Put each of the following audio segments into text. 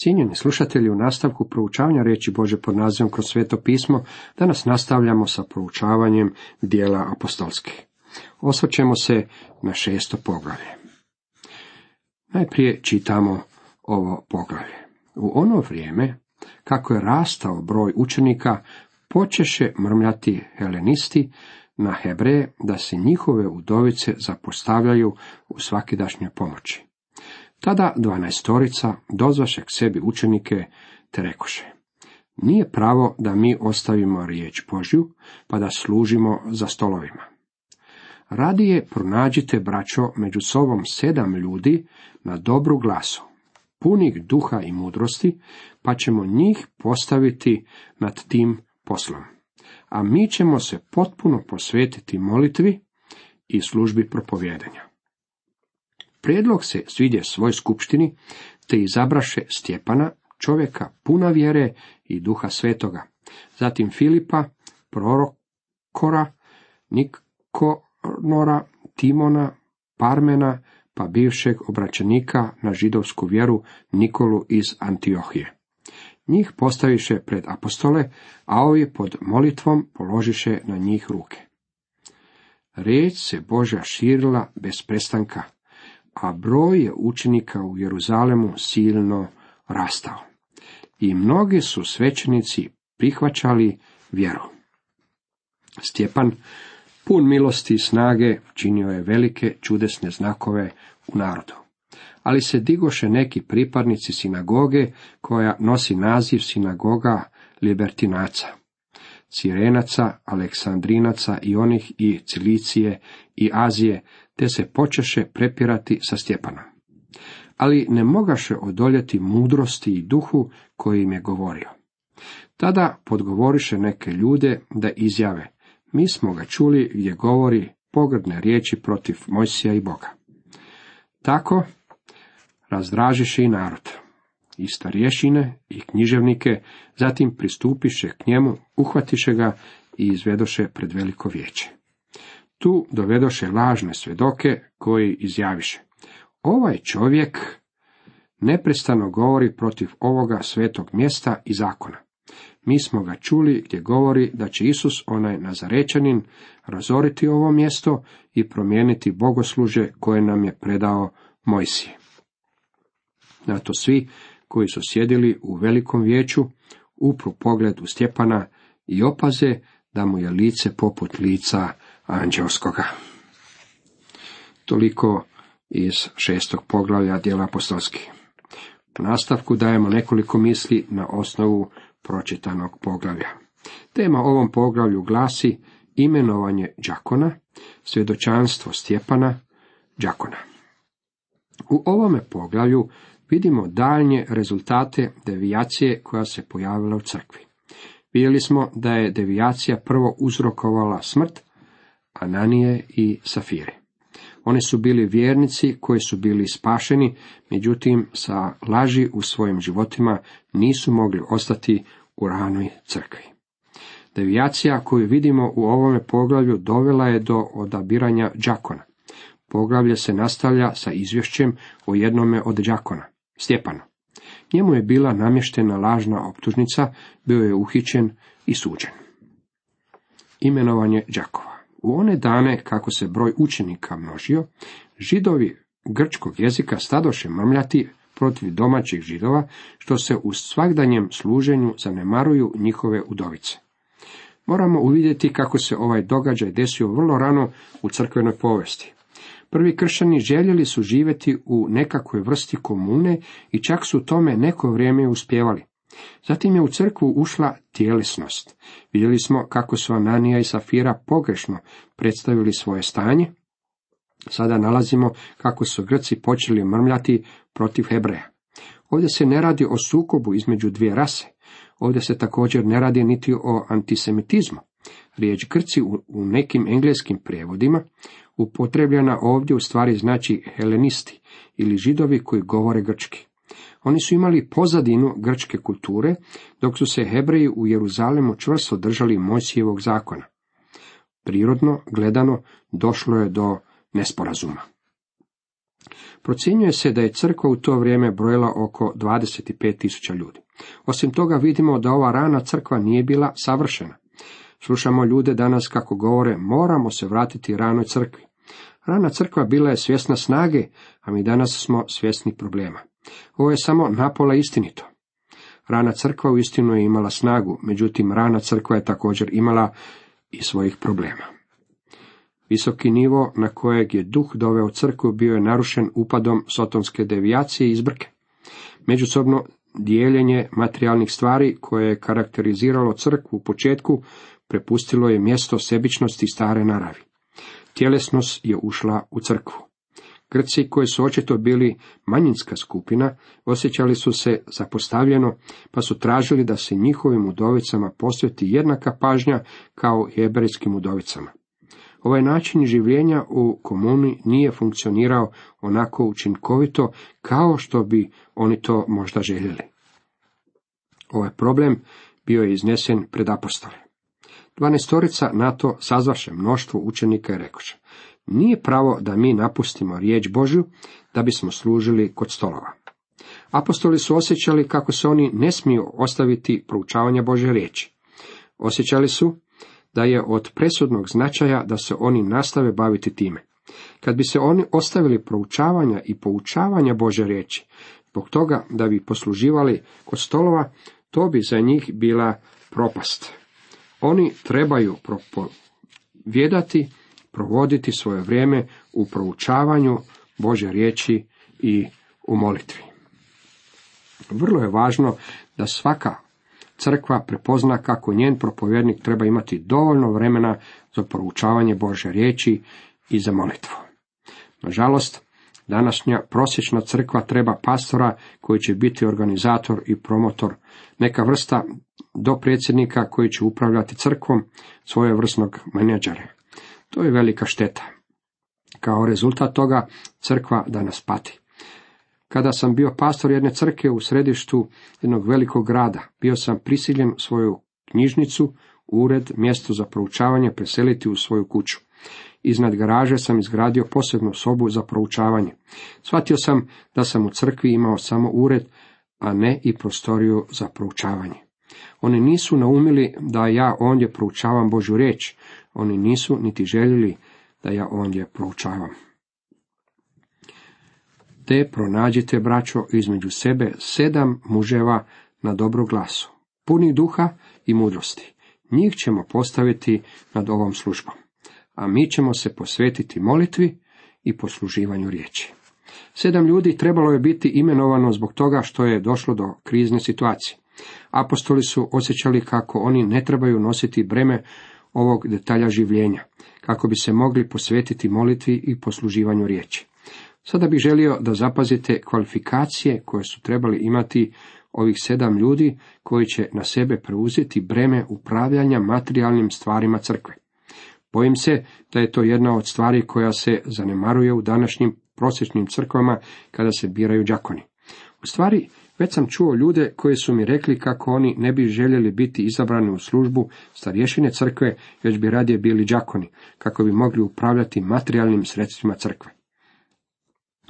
Cijenjeni slušatelji, u nastavku proučavanja riječi Bože pod nazivom kroz sveto pismo, danas nastavljamo sa proučavanjem dijela apostolskih. Osvrćemo se na šesto poglavlje. Najprije čitamo ovo poglavlje. U ono vrijeme, kako je rastao broj učenika, počeše mrmljati helenisti na Hebreje da se njihove udovice zapostavljaju u svakidašnjoj pomoći. Tada dvanaestorica dozvaše k sebi učenike te rekoše, nije pravo da mi ostavimo riječ Božju, pa da služimo za stolovima. Radije pronađite, braćo, među sobom sedam ljudi na dobru glasu, punih duha i mudrosti, pa ćemo njih postaviti nad tim poslom. A mi ćemo se potpuno posvetiti molitvi i službi propovjedanja. Prijedlog se svidje svoj skupštini, te izabraše Stjepana, čovjeka puna vjere i duha svetoga, zatim Filipa, prorokora, Nikonora, Timona, Parmena, pa bivšeg obraćenika na židovsku vjeru Nikolu iz Antiohije. Njih postaviše pred apostole, a ovi pod molitvom položiše na njih ruke. Riječ se Božja širila bez prestanka, a broj je učenika u Jeruzalemu silno rastao. I mnogi su svećenici prihvaćali vjeru. Stjepan, pun milosti i snage, činio je velike čudesne znakove u narodu. Ali se digoše neki pripadnici sinagoge, koja nosi naziv sinagoga libertinaca. Cirenaca, Aleksandrinaca i onih i Cilicije i Azije, te se počeše prepirati sa Stjepanom. Ali ne mogaše odoljeti mudrosti i duhu koji im je govorio. Tada podgovoriše neke ljude da izjave, mi smo ga čuli gdje govori pogrdne riječi protiv Mojsija i Boga. Tako razdražiše i narod, i starješine i književnike, zatim pristupiše k njemu, uhvatiše ga i izvedoše pred veliko vijeće. Tu dovedoše lažne svjedoke koji izjaviše. Ovaj čovjek neprestano govori protiv ovoga svetog mjesta i zakona. Mi smo ga čuli gdje govori da će Isus, onaj Nazarečanin, razoriti ovo mjesto i promijeniti bogosluže koje nam je predao Mojsije. Na to svi koji su sjedili u velikom vijeću upru pogled u Stjepana i opaze da mu je lice poput lica anđelskoga. Toliko iz šestog poglavlja dijela apostolskih. U nastavku dajemo nekoliko misli na osnovu pročitanog poglavlja. Tema ovom poglavlju glasi imenovanje đakona, svjedočanstvo Stjepana, đakona. U ovome poglavlju vidimo daljnje rezultate devijacije koja se pojavila u crkvi. Vidjeli smo da je devijacija prvo uzrokovala smrt, Ananije i Safire. Oni su bili vjernici koji su bili spašeni, međutim sa laži u svojim životima nisu mogli ostati u ranoj crkvi. Devijacija koju vidimo u ovome poglavlju dovela je do odabiranja đakona. Poglavlje se nastavlja sa izvješćem o jednome od đakona, Stjepanu. Njemu je bila namještena lažna optužnica, bio je uhićen i suđen. Imenovanje đakova. U one dane, kako se broj učenika množio, židovi grčkog jezika stadoše mrmljati protiv domaćih židova, što se u svakdanjem služenju zanemaruju njihove udovice. Moramo uvidjeti kako se ovaj događaj desio vrlo rano u crkvenoj povesti. Prvi kršćani željeli su živjeti u nekakvoj vrsti komune i čak su tome neko vrijeme uspjevali. Zatim je u crkvu ušla tjelesnost. Vidjeli smo kako su Ananija i Safira pogrešno predstavili svoje stanje. Sada nalazimo kako su Grci počeli mrmljati protiv Hebreja. Ovdje se ne radi o sukobu između dvije rase. Ovdje se također ne radi niti o antisemitizmu. Riječ Grci u nekim engleskim prijevodima upotrebljena ovdje u stvari znači helenisti ili židovi koji govore grčki. Oni su imali pozadinu grčke kulture, dok su se Hebreji u Jeruzalemu čvrsto držali Mojsijevog zakona. Prirodno, gledano, došlo je do nesporazuma. Procjenjuje se da je crkva u to vrijeme brojila oko 25.000 ljudi. Osim toga vidimo da ova rana crkva nije bila savršena. Slušamo ljude danas kako govore, moramo se vratiti ranoj crkvi. Rana crkva bila je svjesna snage, a mi danas smo svjesni problema. Ovo je samo napola istinito. Rana crkva u istinu je imala snagu, međutim rana crkva je također imala i svojih problema. Visoki nivo na kojeg je duh doveo crkvu bio je narušen upadom sotonske devijacije i zbrke. Međusobno dijeljenje materijalnih stvari koje je karakteriziralo crkvu u početku prepustilo je mjesto sebičnosti stare naravi. Tjelesnost je ušla u crkvu. Grci koji su očito bili manjinska skupina, osjećali su se zapostavljeno, pa su tražili da se njihovim udovicama posveti jednaka pažnja kao i hebrejskim udovicama. Ovaj način življenja u komuni nije funkcionirao onako učinkovito kao što bi oni to možda željeli. Ovaj problem bio je iznesen pred apostole. Dvanestorica na to sazvaše mnoštvo učenika i rekoše, nije pravo da mi napustimo riječ Božju da bismo služili kod stolova. Apostoli su osjećali kako se oni ne smiju ostaviti proučavanja Bože riječi. Osjećali su da je od presudnog značaja da se oni nastave baviti time. Kad bi se oni ostavili proučavanja i poučavanja Bože riječi, zbog toga da bi posluživali kod stolova, to bi za njih bila propast. Oni trebaju propovijedati, provoditi svoje vrijeme u proučavanju Bože riječi i u molitvi. Vrlo je važno da svaka crkva prepozna kako njen propovjednik treba imati dovoljno vremena za proučavanje Bože riječi i za molitvu. Nažalost, današnja prosječna crkva treba pastora koji će biti organizator i promotor, neka vrsta do predsjednika koji će upravljati crkvom, svojevrsnog menadžera. To je velika šteta. Kao rezultat toga crkva danas pati. Kada sam bio pastor jedne crkve u središtu jednog velikog grada, bio sam prisiljen svoju knjižnicu, ured, mjesto za proučavanje preseliti u svoju kuću. Iznad garaže sam izgradio posebnu sobu za proučavanje. Shvatio sam da sam u crkvi imao samo ured, a ne i prostoriju za proučavanje. Oni nisu naumili da ja ondje proučavam Božju riječ, oni nisu niti željeli da ja ondje proučavam. Te pronađite, braćo, između sebe sedam muževa na dobru glasu, puni duha i mudrosti. Njih ćemo postaviti nad ovom službom, a mi ćemo se posvetiti molitvi i posluživanju riječi. Sedam ljudi trebalo je biti imenovano zbog toga što je došlo do krizne situacije. Apostoli su osjećali kako oni ne trebaju nositi breme ovog detalja življenja, kako bi se mogli posvetiti molitvi i posluživanju riječi. Sada bih želio da zapazite kvalifikacije koje su trebali imati ovih sedam ljudi koji će na sebe preuzeti breme upravljanja materijalnim stvarima crkve. Bojim se da je to jedna od stvari koja se zanemaruje u današnjim prosječnim crkvama kada se biraju đakoni. U stvari, već sam čuo ljude koji su mi rekli kako oni ne bi željeli biti izabrani u službu starješine crkve, već bi radije bili đakoni, kako bi mogli upravljati materijalnim sredstvima crkve.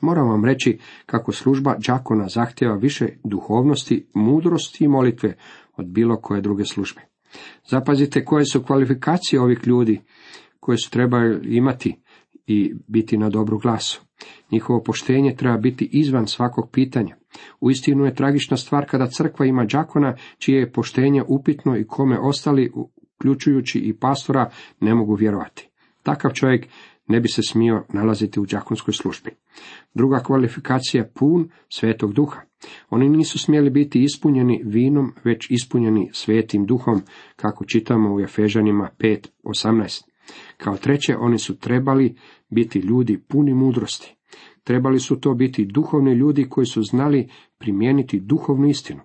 Moram vam reći kako služba đakona zahtjeva više duhovnosti, mudrosti i molitve od bilo koje druge službe. Zapazite koje su kvalifikacije ovih ljudi koje su trebaju imati i biti na dobru glasu. Njihovo poštenje treba biti izvan svakog pitanja. Uistinu je tragična stvar kada crkva ima đakona čije je poštenje upitno i kome ostali, uključujući i pastora, ne mogu vjerovati. Takav čovjek ne bi se smio nalaziti u đakonskoj službi. Druga kvalifikacija pun svetog duha. Oni nisu smjeli biti ispunjeni vinom, već ispunjeni svetim duhom, kako čitamo u Efežanima 5.18. Kao treće, oni su trebali biti ljudi puni mudrosti. Trebali su to biti duhovni ljudi koji su znali primijeniti duhovnu istinu.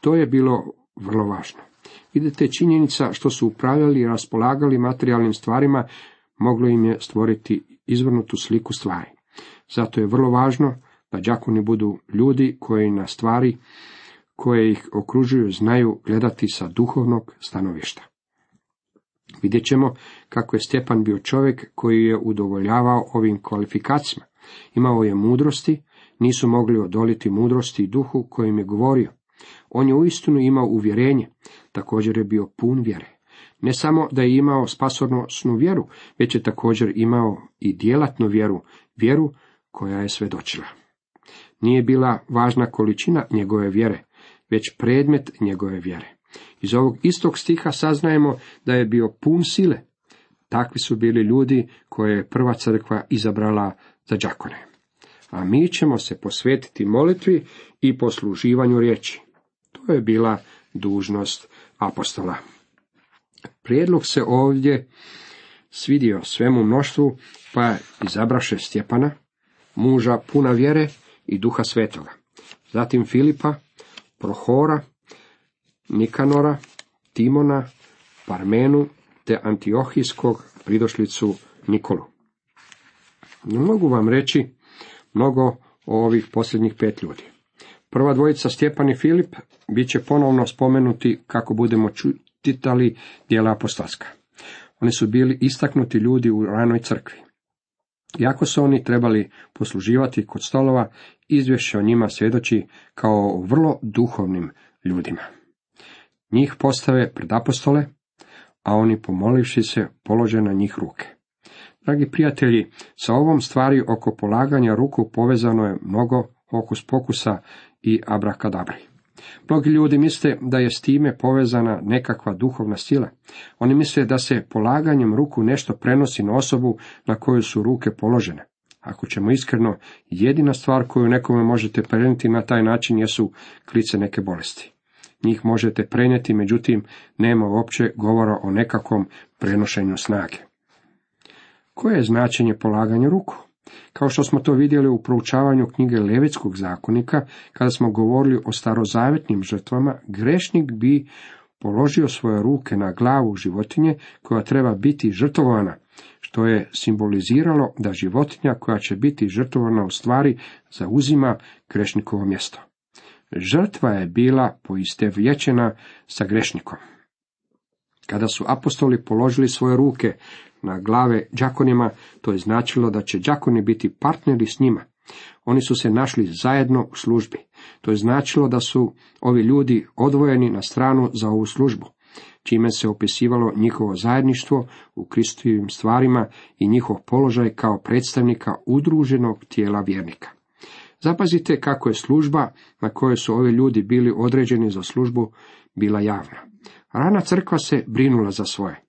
To je bilo vrlo važno. Vidite, činjenica što su upravljali i raspolagali materijalnim stvarima moglo im je stvoriti izvrnutu sliku stvari. Zato je vrlo važno da đakoni budu ljudi koji na stvari koje ih okružuju znaju gledati sa duhovnog stanovišta. Vidjet ćemo kako je Stjepan bio čovjek koji je udovoljavao ovim kvalifikacijama. Imao je mudrosti, nisu mogli odoliti mudrosti i duhu kojim je govorio. On je uistinu imao uvjerenje, također je bio pun vjere. Ne samo da je imao spasornosnu vjeru, već je također imao i djelatnu vjeru, vjeru koja je svedočila. Nije bila važna količina njegove vjere, već predmet njegove vjere. Iz ovog istog stiha saznajemo da je bio pun sile. Takvi su bili ljudi koje je prva crkva izabrala za đakone. A mi ćemo se posvetiti molitvi i posluživanju riječi. To je bila dužnost apostola. Prijedlog se ovdje svidio svemu mnoštvu, pa izabraše Stjepana, muža puna vjere i duha svetoga. Zatim Filipa, Prohora, Nikanora, Timona, Parmenu te Antiohijskog pridošlicu Nikolu. Ne mogu vam reći mnogo o ovih posljednjih pet ljudi. Prva dvojica Stjepan i Filip bit će ponovno spomenuti kako budemo čitali dijela apostolska. Oni su bili istaknuti ljudi u ranoj crkvi. Iako su oni trebali posluživati kod stolova, izvješće o njima svjedoči kao vrlo duhovnim ljudima. Njih postave pred apostole, a oni pomolivši se polože na njih ruke. Dragi prijatelji, sa ovom stvari oko polaganja ruku povezano je mnogo hokus pokusa i abrakadabri. Mnogi ljudi misle da je s time povezana nekakva duhovna sila. Oni misle da se polaganjem ruku nešto prenosi na osobu na koju su ruke položene. Ako ćemo iskreno, jedina stvar koju nekome možete prenijeti na taj način jesu klice neke bolesti. Njih možete prenijeti, međutim, nema uopće govora o nekakvom prenošenju snage. Koje je značenje polaganja ruku? Kao što smo to vidjeli u proučavanju knjige Levitskog zakonika, kada smo govorili o starozavetnim žrtvama, grešnik bi položio svoje ruke na glavu životinje koja treba biti žrtvovana, što je simboliziralo da životinja koja će biti žrtvovana u stvari zauzima grešnikovo mjesto. Žrtva je bila poistovjećena sa grešnikom. Kada su apostoli položili svoje ruke na glave đakonima, to je značilo da će đakoni biti partneri s njima. Oni su se našli zajedno u službi. To je značilo da su ovi ljudi odvojeni na stranu za ovu službu, čime se opisivalo njihovo zajedništvo u kristovim stvarima i njihov položaj kao predstavnika udruženog tijela vjernika. Zapazite kako je služba na kojoj su ovi ljudi bili određeni za službu bila javna. Rana crkva se brinula za svoje.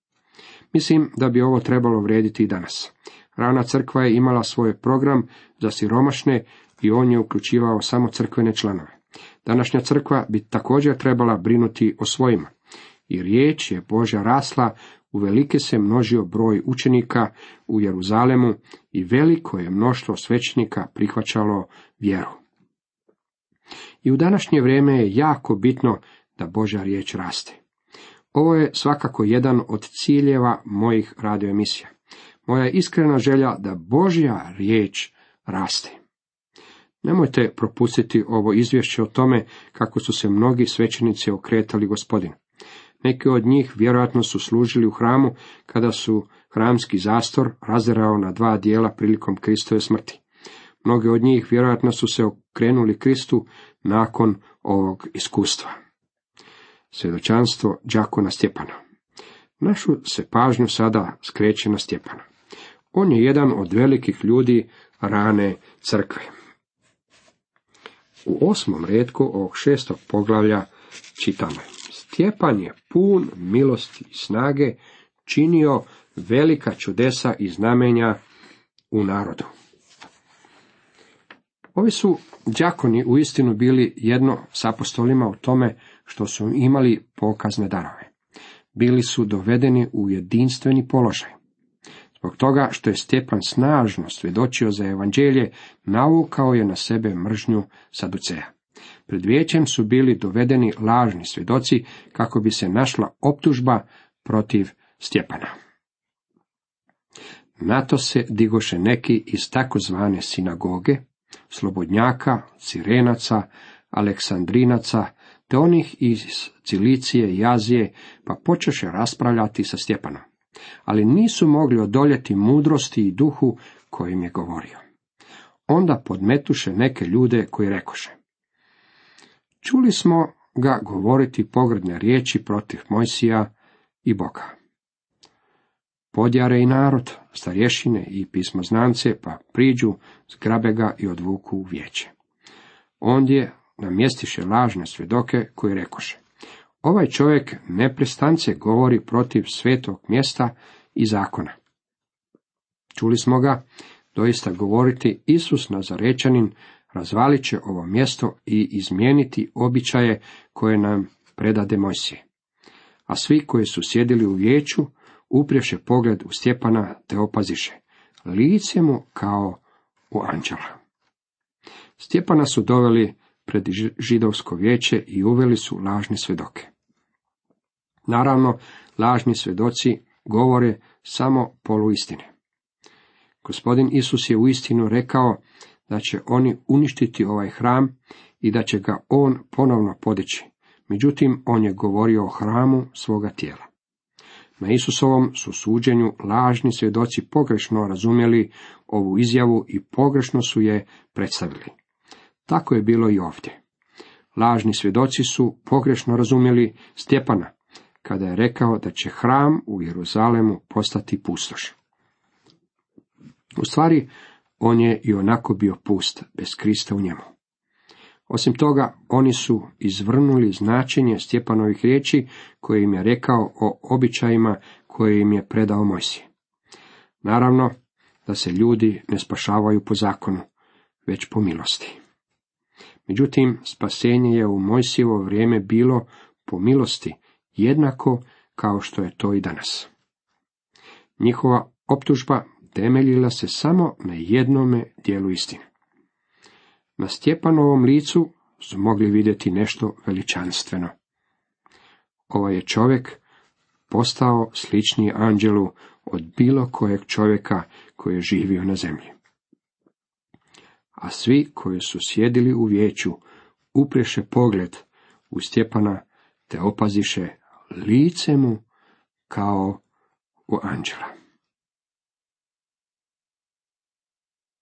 Mislim da bi ovo trebalo vrijediti i danas. Rana crkva je imala svoj program za siromašne i on je uključivao samo crkvene članove. Današnja crkva bi također trebala brinuti o svojima. I riječ je Božja rasla, uvelike se množio broj učenika u Jeruzalemu i veliko je mnoštvo svećnika prihvaćalo vjeru. I u današnje vrijeme je jako bitno da Božja riječ raste. Ovo je svakako jedan od ciljeva mojih radioemisija. Moja iskrena želja da Božja riječ raste. Nemojte propustiti ovo izvješće o tome kako su se mnogi svećenici okretali gospodinu. Neki od njih vjerojatno su služili u hramu kada su hramski zastor razderao na dva dijela prilikom Kristove smrti. Mnogi od njih vjerojatno su se okrenuli Kristu nakon ovog iskustva. Svjedočanstvo đakona Stjepana. Našu se pažnju sada skreće na Stjepana. On je jedan od velikih ljudi rane crkve. U osmom redku ovog šestog poglavlja čitamo. Stjepan je pun milosti i snage činio velika čudesa i znamenja u narodu. Ovi su đakoni uistinu bili jedno s apostolima u tome što su imali pokazne darove. Bili su dovedeni u jedinstveni položaj. Zbog toga što je Stjepan snažno svjedočio za evanđelje, navukao je na sebe mržnju Saduceja. Pred vijećem su bili dovedeni lažni svjedoci kako bi se našla optužba protiv Stjepana. Na to se digoše neki iz takozvane sinagoge, slobodnjaka, sirenaca, aleksandrinaca, te onih iz Cilicije i Azije, pa počeše raspravljati sa Stjepanom. Ali nisu mogli odoljeti mudrosti i duhu kojim je govorio. onda podmetuše neke ljude koji rekoše. Čuli smo ga govoriti pogrdne riječi protiv Mojsija i Boga. Podjare i narod, starješine i pismoznance, pa priđu, zgrabe ga i odvuku u vijeće. Ondje namjestiše lažne svjedoke koji rekoše. Ovaj čovjek neprestance govori protiv svetog mjesta i zakona. Čuli smo ga doista govoriti Isus Nazarečanin razvalit će ovo mjesto i izmijeniti običaje koje nam predade Mojsije. A svi koji su sjedili u vijeću uprješe pogled u Stjepana te opaziše. Lice mu kao u anđela. Stjepana su doveli pred židovsko vijeće i uveli su lažne svjedoke. Naravno, lažni svjedoci govore samo poluistine. Gospodin Isus je uistinu rekao da će oni uništiti ovaj hram i da će ga on ponovno podići. Međutim, on je govorio o hramu svoga tijela. Na Isusovom su suđenju lažni svjedoci pogrešno razumjeli ovu izjavu i pogrešno su je predstavili. Tako je bilo i ovdje. Lažni svjedoci su pogrešno razumjeli Stjepana, kada je rekao da će hram u Jeruzalemu postati pustoš. U stvari, on je i onako bio pust, bez Krista u njemu. Osim toga, oni su izvrnuli značenje Stjepanovih riječi koje im je rekao o običajima koje im je predao Mojsije. Naravno, da se ljudi ne spašavaju po zakonu, već po milosti. Međutim, spasenje je u Mojsijevo vrijeme bilo po milosti, jednako kao što je to i danas. Njihova optužba temeljila se samo na jednome dijelu istine. Na Stjepanovom licu su mogli vidjeti nešto veličanstveno. Ovaj je čovjek postao sličniji anđelu od bilo kojeg čovjeka koji je živio na zemlji. A svi koji su sjedili u vijeću upreše pogled u Stjepana te opaziše lice mu kao u anđela.